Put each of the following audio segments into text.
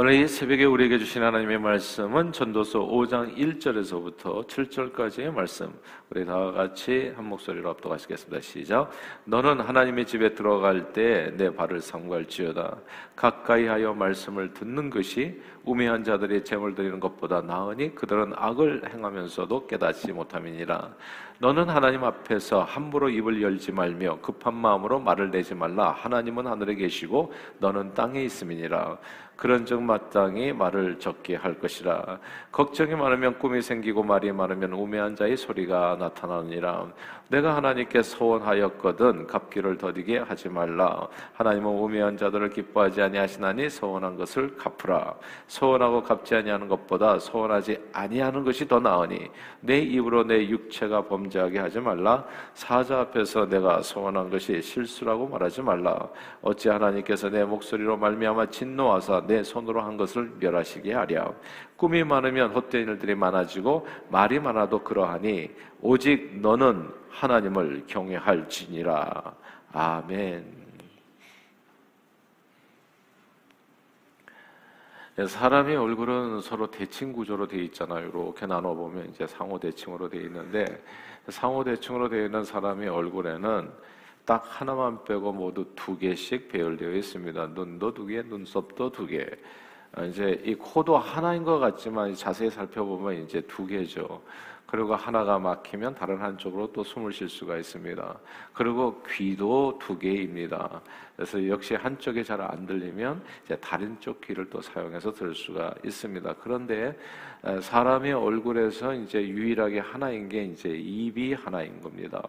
오늘 이 새벽에 우리에게 주신 하나님의 말씀은 전도서 5장 1절에서부터 7절까지의 말씀. 우리 다 같이 한 목소리로 합독하시겠습니다. 시작. 너는 하나님의 집에 들어갈 때 내 발을 삼갈지어다. 가까이 하여 말씀을 듣는 것이 우매한 자들이 재물 드리는 것보다 나으니 그들은 악을 행하면서도 깨닫지 못함이니라. 너는 하나님 앞에서 함부로 입을 열지 말며 급한 마음으로 말을 내지 말라. 하나님은 하늘에 계시고 너는 땅에 있음이니라. 그런즉 마땅히 말을 적게 할 것이라. 걱정이 많으면 꿈이 생기고 말이 많으면 우매한 자의 소리가 나타나느니라. 내가 하나님께 소원하였거든 갚기를 더디게 하지 말라. 하나님은 우매한 자들을 기뻐하지 아니하시나니 소원한 것을 갚으라. 소원하고 갚지 아니하는 것보다 소원하지 아니하는 것이 더 나으니 내 입으로 내 육체가 범죄하게 하지 말라. 사자 앞에서 내가 소원한 것이 실수라고 말하지 말라. 어찌 하나님께서 내 목소리로 말미암아 진노하사 내 손으로 한 것을 멸하시게 하랴. 꿈이 많으면 헛된 일들이 많아지고 말이 많아도 그러하니 오직 너는 하나님을 경외할지니라. 아멘. 사람의 얼굴은 서로 대칭 구조로 되어 있잖아요. 이렇게 나눠 보면 이제 상호 대칭으로 되어 있는데 상호 대칭으로 되어 있는 사람의 얼굴에는 딱 하나만 빼고 모두 두 개씩 배열되어 있습니다. 눈도 두 개, 눈썹도 두 개. 이제 이 코도 하나인 것 같지만 자세히 살펴보면 이제 두 개죠. 그리고 하나가 막히면 다른 한쪽으로 또 숨을 쉴 수가 있습니다. 그리고 귀도 두 개입니다. 그래서 역시 한쪽에 잘안 들리면 이제 다른 쪽 귀를 또 사용해서 들을 수가 있습니다. 그런데 사람의 얼굴에서 이제 유일하게 하나인 게 이제 입이 하나인 겁니다.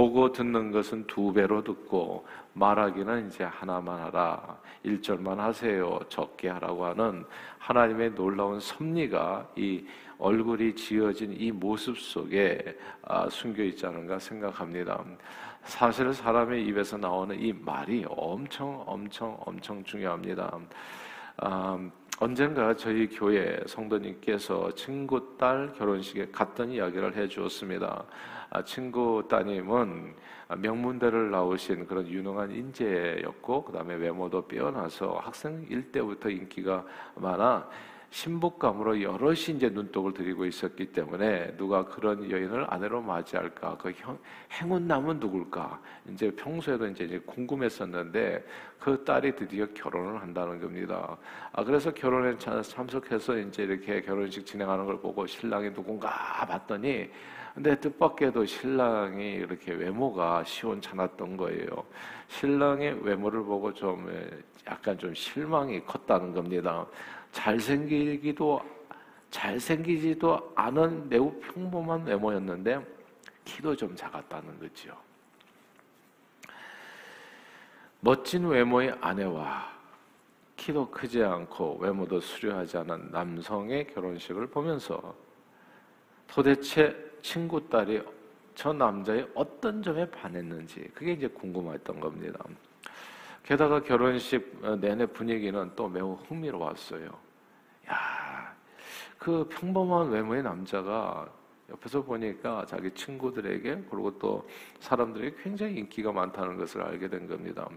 보고 듣는 것은 두 배로 듣고 말하기는 이제 하나만 하라. 일절만 하세요. 적게 하라고 하는 하나님의 놀라운 섭리가 이 얼굴이 지어진 이 모습 속에 아, 숨겨 있지 않은가 생각합니다. 사실 사람의 입에서 나오는 이 말이 엄청 엄청 엄청 중요합니다. 아, 언젠가 저희 교회 성도님께서 친구 딸 결혼식에 갔던 이야기를 해 주었습니다. 아, 친구 따님은 명문대를 나오신 그런 유능한 인재였고 그다음에 외모도 빼어나서 학생일 때부터 인기가 많아 신부감으로 여럿이 이제 눈독을 들이고 있었기 때문에 누가 그런 여인을 아내로 맞이할까 그 행운 남은 누굴까 이제 평소에도 이제 궁금했었는데 그 딸이 드디어 결혼을 한다는 겁니다. 아 그래서 결혼에 참석해서 이제 이렇게 결혼식 진행하는 걸 보고 신랑이 누군가 봤더니 근데 뜻밖에도 신랑이 이렇게 외모가 시원찮았던 거예요. 신랑의 외모를 보고 좀 약간 좀 실망이 컸다는 겁니다. 잘생기기도 잘생기지도 않은 매우 평범한 외모였는데 키도 좀 작았다는 거죠. 멋진 외모의 아내와 키도 크지 않고 외모도 수려하지 않은 남성의 결혼식을 보면서 도대체 친구 딸이 저 남자의 어떤 점에 반했는지 그게 이제 궁금했던 겁니다. 게다가 결혼식 어, 내내 분위기는 또 매우 흥미로웠어요. 야, 그 평범한 외모의 남자가 옆에서 보니까 자기 친구들에게 그리고 또 사람들에게 굉장히 인기가 많다는 것을 알게 된 겁니다.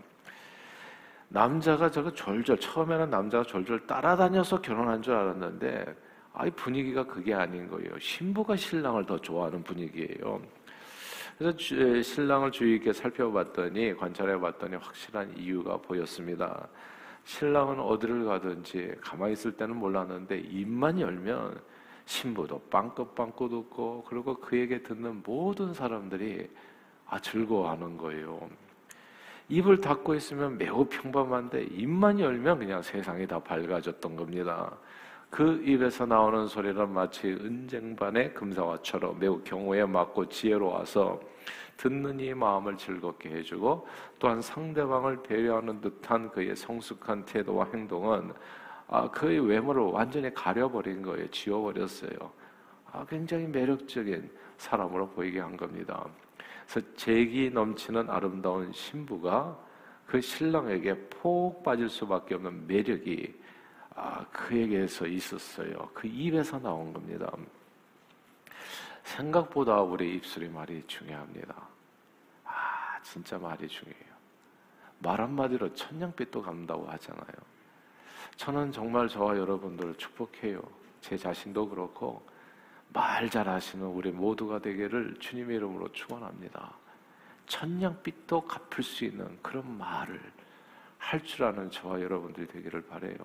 남자가 저거 졸졸 처음에는 남자가 졸졸 따라다녀서 결혼한 줄 알았는데 아이 분위기가 그게 아닌 거예요. 신부가 신랑을 더 좋아하는 분위기예요. 그래서 신랑을 주의 깊게 살펴봤더니 관찰해봤더니 확실한 이유가 보였습니다. 신랑은 어디를 가든지 가만히 있을 때는 몰랐는데 입만 열면 신부도 빵긋빵긋 웃고 그리고 그에게 듣는 모든 사람들이 아 즐거워하는 거예요. 입을 닫고 있으면 매우 평범한데 입만 열면 그냥 세상이 다 밝아졌던 겁니다. 그 입에서 나오는 소리는 마치 은쟁반의 금사와처럼 매우 경우에 맞고 지혜로워서 듣는 이 마음을 즐겁게 해주고 또한 상대방을 배려하는 듯한 그의 성숙한 태도와 행동은 아, 그의 외모를 완전히 가려버린 거예요. 지워버렸어요. 아, 굉장히 매력적인 사람으로 보이게 한 겁니다. 그래서 재기 넘치는 아름다운 신부가 그 신랑에게 폭 빠질 수밖에 없는 매력이 아, 그에게서 있었어요. 그 입에서 나온 겁니다. 생각보다 우리 입술이 말이 중요합니다. 아, 진짜 말이 중요해요. 말 한마디로 천냥빛도 간다고 하잖아요. 저는 정말 저와 여러분들 축복해요. 제 자신도 그렇고 말 잘하시는 우리 모두가 되기를 주님의 이름으로 축원합니다. 천냥빛도 갚을 수 있는 그런 말을 할 줄 아는 저와 여러분들이 되기를 바래요.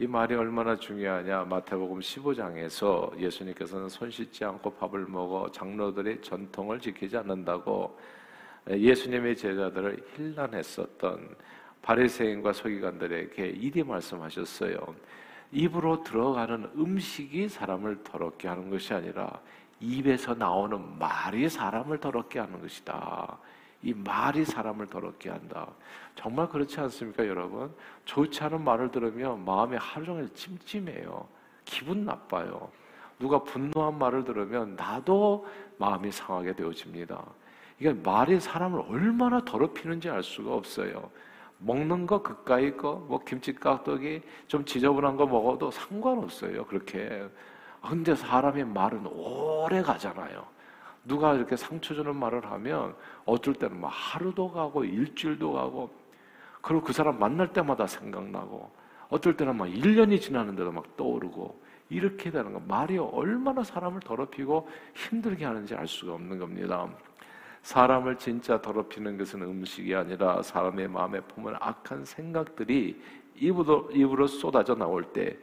이 말이 얼마나 중요하냐? 마태복음 15장에서 예수님께서는 손 씻지 않고 밥을 먹어 장로들의 전통을 지키지 않는다고 예수님의 제자들을 힐난했었던 바리새인과 서기관들에게 이리 말씀하셨어요. 입으로 들어가는 음식이 사람을 더럽게 하는 것이 아니라 입에서 나오는 말이 사람을 더럽게 하는 것이다. 이 말이 사람을 더럽게 한다. 정말 그렇지 않습니까, 여러분? 좋지 않은 말을 들으면 마음이 하루 종일 찜찜해요. 기분 나빠요. 누가 분노한 말을 들으면 나도 마음이 상하게 되어집니다. 이게 말이 사람을 얼마나 더럽히는지 알 수가 없어요. 먹는 거 그까이 거, 뭐 김치 깍두기 좀 지저분한 거 먹어도 상관없어요. 그렇게. 근데 사람의 말은 오래 가잖아요. 누가 이렇게 상처 주는 말을 하면 어떨 때는 막 하루도 가고 일주일도 가고 그리고 그 사람 만날 때마다 생각나고 어떨 때는 막 1년이 지나는데도 막 떠오르고 이렇게 되는 거 말이 얼마나 사람을 더럽히고 힘들게 하는지 알 수가 없는 겁니다. 사람을 진짜 더럽히는 것은 음식이 아니라 사람의 마음에 품은 악한 생각들이 입으로, 입으로 쏟아져 나올 때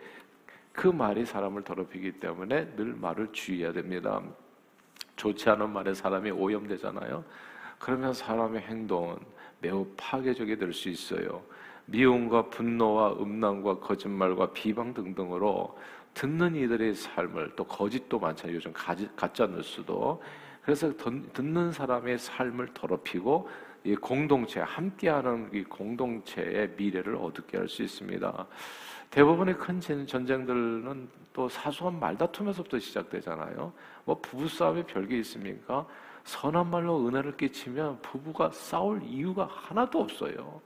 그 말이 사람을 더럽히기 때문에 늘 말을 주의해야 됩니다. 좋지 않은 말에 사람이 오염되잖아요. 그러면 사람의 행동은 매우 파괴적이 될 수 있어요. 미움과 분노와 음란과 거짓말과 비방 등등으로 듣는 이들의 삶을 또 거짓도 많잖아요. 요즘 가짜 뉴스도 그래서 듣는 사람의 삶을 더럽히고 이 공동체 함께하는 이 공동체의 미래를 어둡게 할 수 있습니다. 대부분의 큰 전쟁들은 또 사소한 말다툼에서부터 시작되잖아요. 뭐 부부싸움이 별게 있습니까? 선한 말로 은혜를 끼치면 부부가 싸울 이유가 하나도 없어요.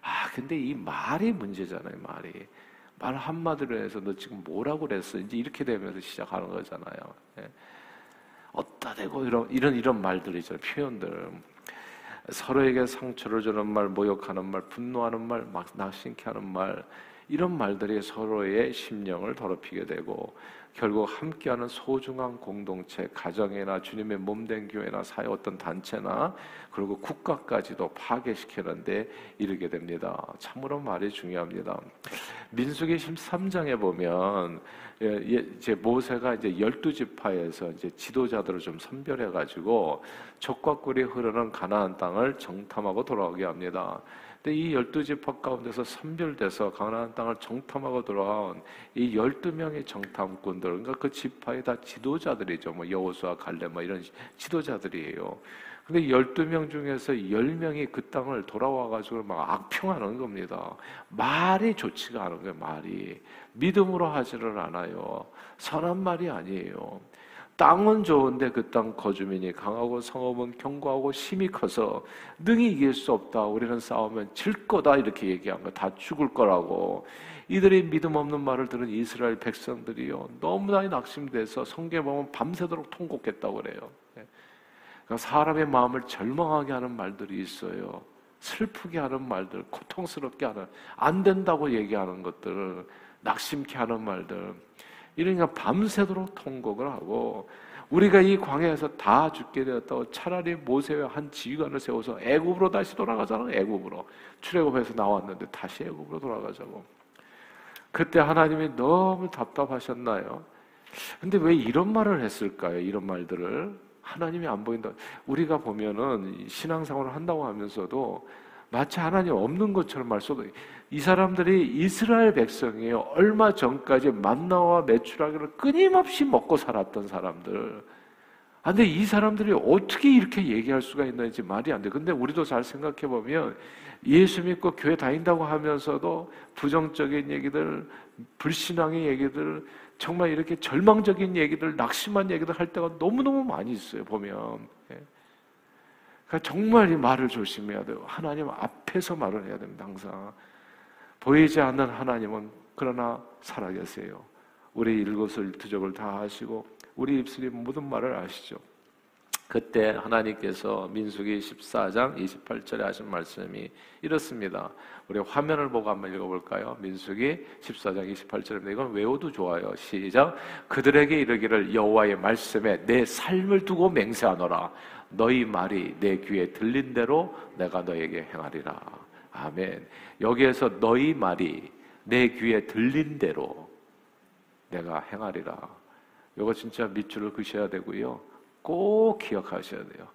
아, 근데 이 말이 문제잖아요, 말이. 말 한마디로 해서 너 지금 뭐라고 그랬어? 이제 이렇게 되면서 시작하는 거잖아요. 예. 어따 대고 이런 이런 이런 말들이죠 표현들 서로에게 상처를 주는 말, 모욕하는 말, 분노하는 말, 막 낙심케 하는 말 이런 말들이 서로의 심령을 더럽히게 되고 결국 함께하는 소중한 공동체, 가정이나 주님의 몸된 교회나 사회 어떤 단체나 그리고 국가까지도 파괴시키는데 이르게 됩니다. 참으로 말이 중요합니다. 민수기 13장에 보면 예, 예, 이제 모세가 이제 열두 지파에서 이제 지도자들을 좀 선별해 가지고 적과 꿀이 흐르는 가나안 땅을 정탐하고 돌아오게 합니다. 근데 이 열두 지파 가운데서 선별돼서 가나안 땅을 정탐하고 돌아온 이 열두 명의 정탐꾼들, 그러니까 그 지파의 다 지도자들이죠. 뭐 여호수아, 갈렙 뭐 이런 지도자들이에요. 근데 열두 명 중에서 열 명이 그 땅을 돌아와 가지고 막 악평하는 겁니다. 말이 좋지가 않은 거예요. 말이 믿음으로 하지를 않아요. 선한 말이 아니에요. 땅은 좋은데 그 땅 거주민이 강하고 성읍은 견고하고 힘이 커서 능히 이길 수 없다. 우리는 싸우면 질 거다. 이렇게 얘기한 거. 다 죽을 거라고. 이들이 믿음 없는 말을 들은 이스라엘 백성들이요. 너무나 낙심돼서 보면 밤새도록 통곡했다고 그래요. 네. 그러니까 사람의 마음을 절망하게 하는 말들이 있어요. 슬프게 하는 말들, 고통스럽게 하는, 안 된다고 얘기하는 것들, 낙심케 하는 말들. 이러니까 밤새도록 통곡을 하고 우리가 이 광야에서 다 죽게 되었다고 차라리 모세와 한 지휘관을 세워서 애굽으로 다시 돌아가자는 애굽으로 출애굽해서 나왔는데 다시 애굽으로 돌아가자고. 그때 하나님이 너무 답답하셨나요? 근데 왜 이런 말을 했을까요? 이런 말들을 하나님이 안 보인다. 우리가 보면은 신앙생활을 한다고 하면서도 마치 하나님 없는 것처럼 말 써도 이 사람들이 이스라엘 백성이에요. 얼마 전까지 만나와 매출하기를 끊임없이 먹고 살았던 사람들. 아, 근데 이 사람들이 어떻게 이렇게 얘기할 수가 있는지 말이 안 돼. 근데 우리도 잘 생각해 보면 예수 믿고 교회 다닌다고 하면서도 부정적인 얘기들, 불신앙의 얘기들, 정말 이렇게 절망적인 얘기들, 낙심한 얘기들 할 때가 너무너무 많이 있어요, 보면. 예. 그러니까 정말 이 말을 조심해야 돼요. 하나님 앞에서 말을 해야 됩니다, 항상. 보이지 않는 하나님은 그러나 살아계세요. 우리 일것을 일투족을 다 하시고 우리 입술이 모든 말을 아시죠. 그때 하나님께서 민수기 14장 28절에 하신 말씀이 이렇습니다. 우리 화면을 보고 한번 읽어볼까요? 민수기 14장 28절입니다. 이건 외워도 좋아요. 시작. 그들에게 이르기를 여호와의 말씀에 내 삶을 두고 맹세하노라. 너희 말이 내 귀에 들린 대로 내가 너에게 행하리라. 아멘. 여기에서 너희 말이 내 귀에 들린 대로 내가 행하리라. 이거 진짜 밑줄을 그셔야 되고요. 꼭 기억하셔야 돼요.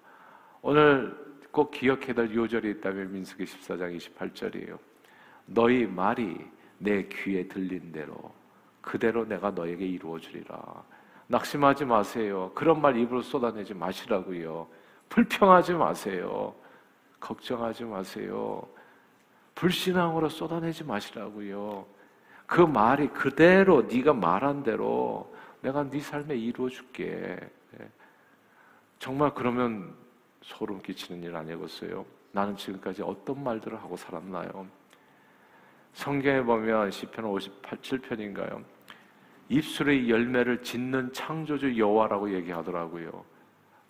오늘 꼭 기억해야 될 요절이 있다면 민수기 14장 28절이에요. 너희 말이 내 귀에 들린 대로 그대로 내가 너에게 이루어 주리라. 낙심하지 마세요. 그런 말 입으로 쏟아내지 마시라고요. 불평하지 마세요. 걱정하지 마세요. 불신앙으로 쏟아내지 마시라고요. 그 말이 그대로 네가 말한 대로 내가 네 삶에 이루어 줄게. 정말 그러면 소름 끼치는 일 아니겠어요? 나는 지금까지 어떤 말들을 하고 살았나요? 성경에 보면 시편 58편인가요? 입술의 열매를 짓는 창조주 여호와라고 얘기하더라고요.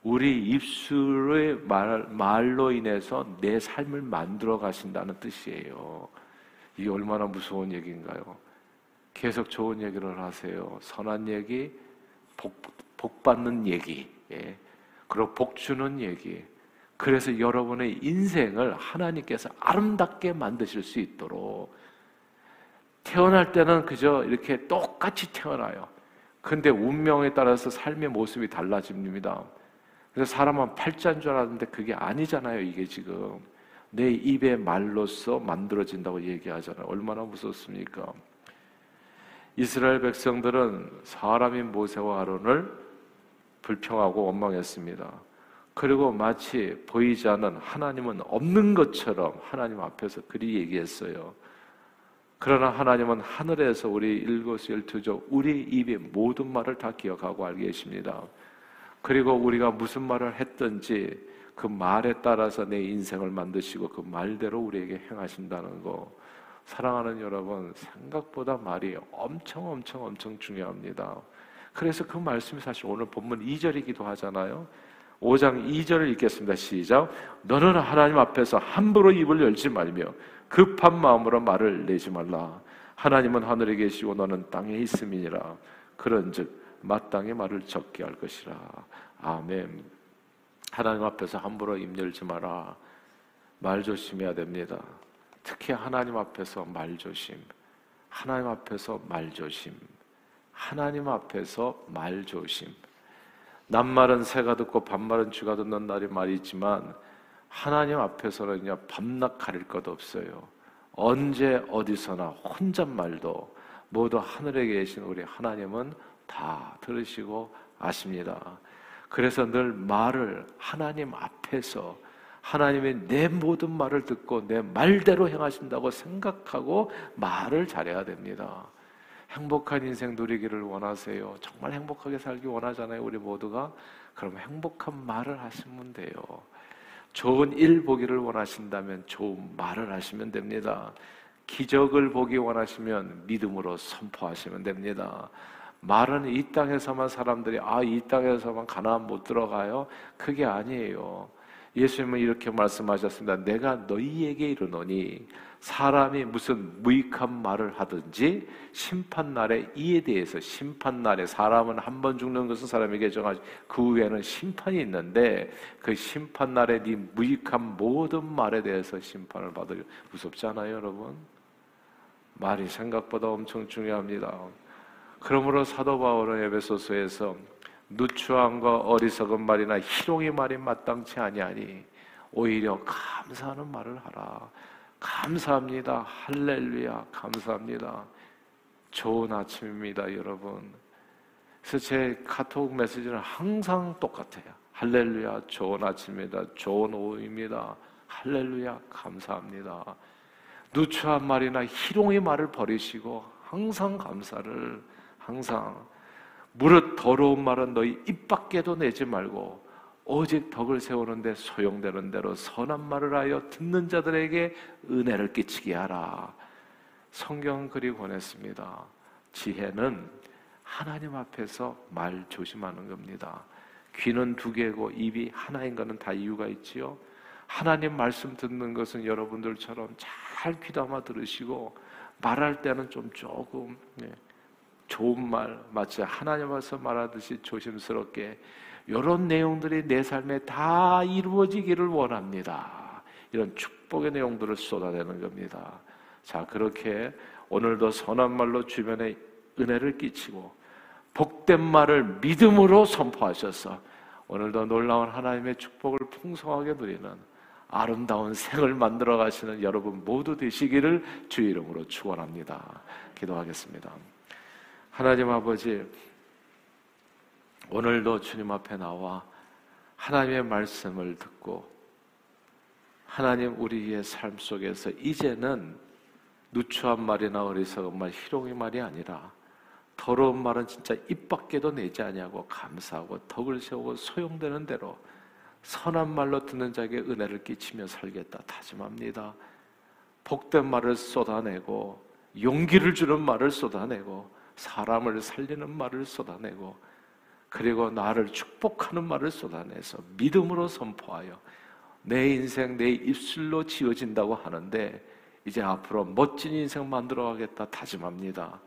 우리 입술의 말, 말로 인해서 내 삶을 만들어 가신다는 뜻이에요. 이게 얼마나 무서운 얘기인가요? 계속 좋은 얘기를 하세요. 선한 얘기, 복, 복 받는 얘기. 예. 그리고 복 주는 얘기. 그래서 여러분의 인생을 하나님께서 아름답게 만드실 수 있도록 태어날 때는 그저 이렇게 똑같이 태어나요. 근데 운명에 따라서 삶의 모습이 달라집니다. 그래서 사람은 팔자인 줄 알았는데 그게 아니잖아요, 이게 지금. 내 입의 말로써 만들어진다고 얘기하잖아요. 얼마나 무섭습니까? 이스라엘 백성들은 사람인 모세와 아론을 불평하고 원망했습니다. 그리고 마치 보이지 않는 하나님은 없는 것처럼 하나님 앞에서 그리 얘기했어요. 그러나 하나님은 하늘에서 우리 일곱열두족 우리 입의 모든 말을 다 기억하고 알고 계십니다. 그리고 우리가 무슨 말을 했든지 그 말에 따라서 내 인생을 만드시고 그 말대로 우리에게 행하신다는 거. 사랑하는 여러분, 생각보다 말이 엄청 엄청 엄청 중요합니다. 그래서 그 말씀이 사실 오늘 본문 2절이기도 하잖아요. 5장 2절을 읽겠습니다. 시작. 너는 하나님 앞에서 함부로 입을 열지 말며 급한 마음으로 말을 내지 말라. 하나님은 하늘에 계시고 너는 땅에 있음이니라. 그런즉 마땅히 말을 적게 할 것이라. 아멘. 하나님 앞에서 함부로 입 열지 마라. 말 조심해야 됩니다. 특히 하나님 앞에서 말 조심. 하나님 앞에서 말 조심. 하나님 앞에서 말 조심. 낱말은 새가 듣고 반말은 쥐가 듣는 날이 말이 있지만 하나님 앞에서는요 밤낮 가릴 것 없어요. 언제 어디서나 혼잣말도 모두 하늘에 계신 우리 하나님은 다 들으시고 아십니다. 그래서 늘 말을 하나님 앞에서 하나님의 내 모든 말을 듣고 내 말대로 행하신다고 생각하고 말을 잘해야 됩니다. 행복한 인생 누리기를 원하세요. 정말 행복하게 살기 원하잖아요, 우리 모두가. 그럼 행복한 말을 하시면 돼요. 좋은 일 보기를 원하신다면 좋은 말을 하시면 됩니다. 기적을 보기 원하시면 믿음으로 선포하시면 됩니다. 말은 이 땅에서만 사람들이 아, 이 땅에서만 가나안 못 들어가요. 그게 아니에요. 예수님은 이렇게 말씀하셨습니다. 내가 너희에게 이르노니 사람이 무슨 무익한 말을 하든지 심판 날에 이에 대해서 심판 날에 사람은 한 번 죽는 것은 사람에게 정하지 그 후에는 심판이 있는데 그 심판 날에 네 무익한 모든 말에 대해서 심판을 받을 무섭지 않아요, 여러분? 말이 생각보다 엄청 중요합니다. 그러므로 사도 바울은 에베소서에서 누추함과 어리석은 말이나 희롱의 말이 마땅치 아니하니 오히려 감사하는 말을 하라. 감사합니다. 할렐루야. 감사합니다. 좋은 아침입니다, 여러분. 그래서 제 카톡 메시지는 항상 똑같아요. 할렐루야. 좋은 아침입니다. 좋은 오후입니다. 할렐루야. 감사합니다. 누추한 말이나 희롱의 말을 버리시고 항상 감사를 항상 무릇 더러운 말은 너희 입 밖에도 내지 말고 오직 덕을 세우는데 소용되는 대로 선한 말을 하여 듣는 자들에게 은혜를 끼치게 하라. 성경 그리 권했습니다. 지혜는 하나님 앞에서 말 조심하는 겁니다. 귀는 두 개고 입이 하나인 거는 다 이유가 있지요. 하나님 말씀 듣는 것은 여러분들처럼 잘 귀담아 들으시고 말할 때는 좀 조금 네, 좋은 말 마치 하나님 말씀 말하듯이 조심스럽게 이런 내용들이 내 삶에 다 이루어지기를 원합니다. 이런 축복의 내용들을 쏟아내는 겁니다. 자 그렇게 오늘도 선한 말로 주변에 은혜를 끼치고 복된 말을 믿음으로 선포하셔서 오늘도 놀라운 하나님의 축복을 풍성하게 누리는 아름다운 생을 만들어 가시는 여러분 모두 되시기를 주 이름으로 축원합니다. 기도하겠습니다. 하나님 아버지 오늘도 주님 앞에 나와 하나님의 말씀을 듣고 하나님 우리의 삶 속에서 이제는 누추한 말이나 어리석은 말, 희롱의 말이 아니라 더러운 말은 진짜 입 밖에도 내지 아니하고 감사하고 덕을 세우고 소용되는 대로 선한 말로 듣는 자에게 은혜를 끼치며 살겠다 다짐합니다. 복된 말을 쏟아내고 용기를 주는 말을 쏟아내고 사람을 살리는 말을 쏟아내고 그리고 나를 축복하는 말을 쏟아내서 믿음으로 선포하여 내 인생 내 입술로 지어진다고 하는데 이제 앞으로 멋진 인생 만들어 가겠다 다짐합니다.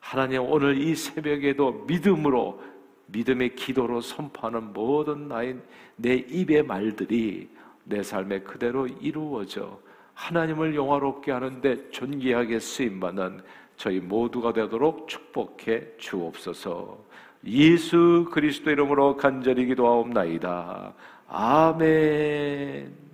하나님 오늘 이 새벽에도 믿음으로 믿음의 기도로 선포하는 모든 나의 내 입의 말들이 내 삶에 그대로 이루어져 하나님을 영화롭게 하는데 존귀하게 쓰임 받는 저희 모두가 되도록 축복해 주옵소서. 예수 그리스도 이름으로 간절히 기도하옵나이다. 아멘.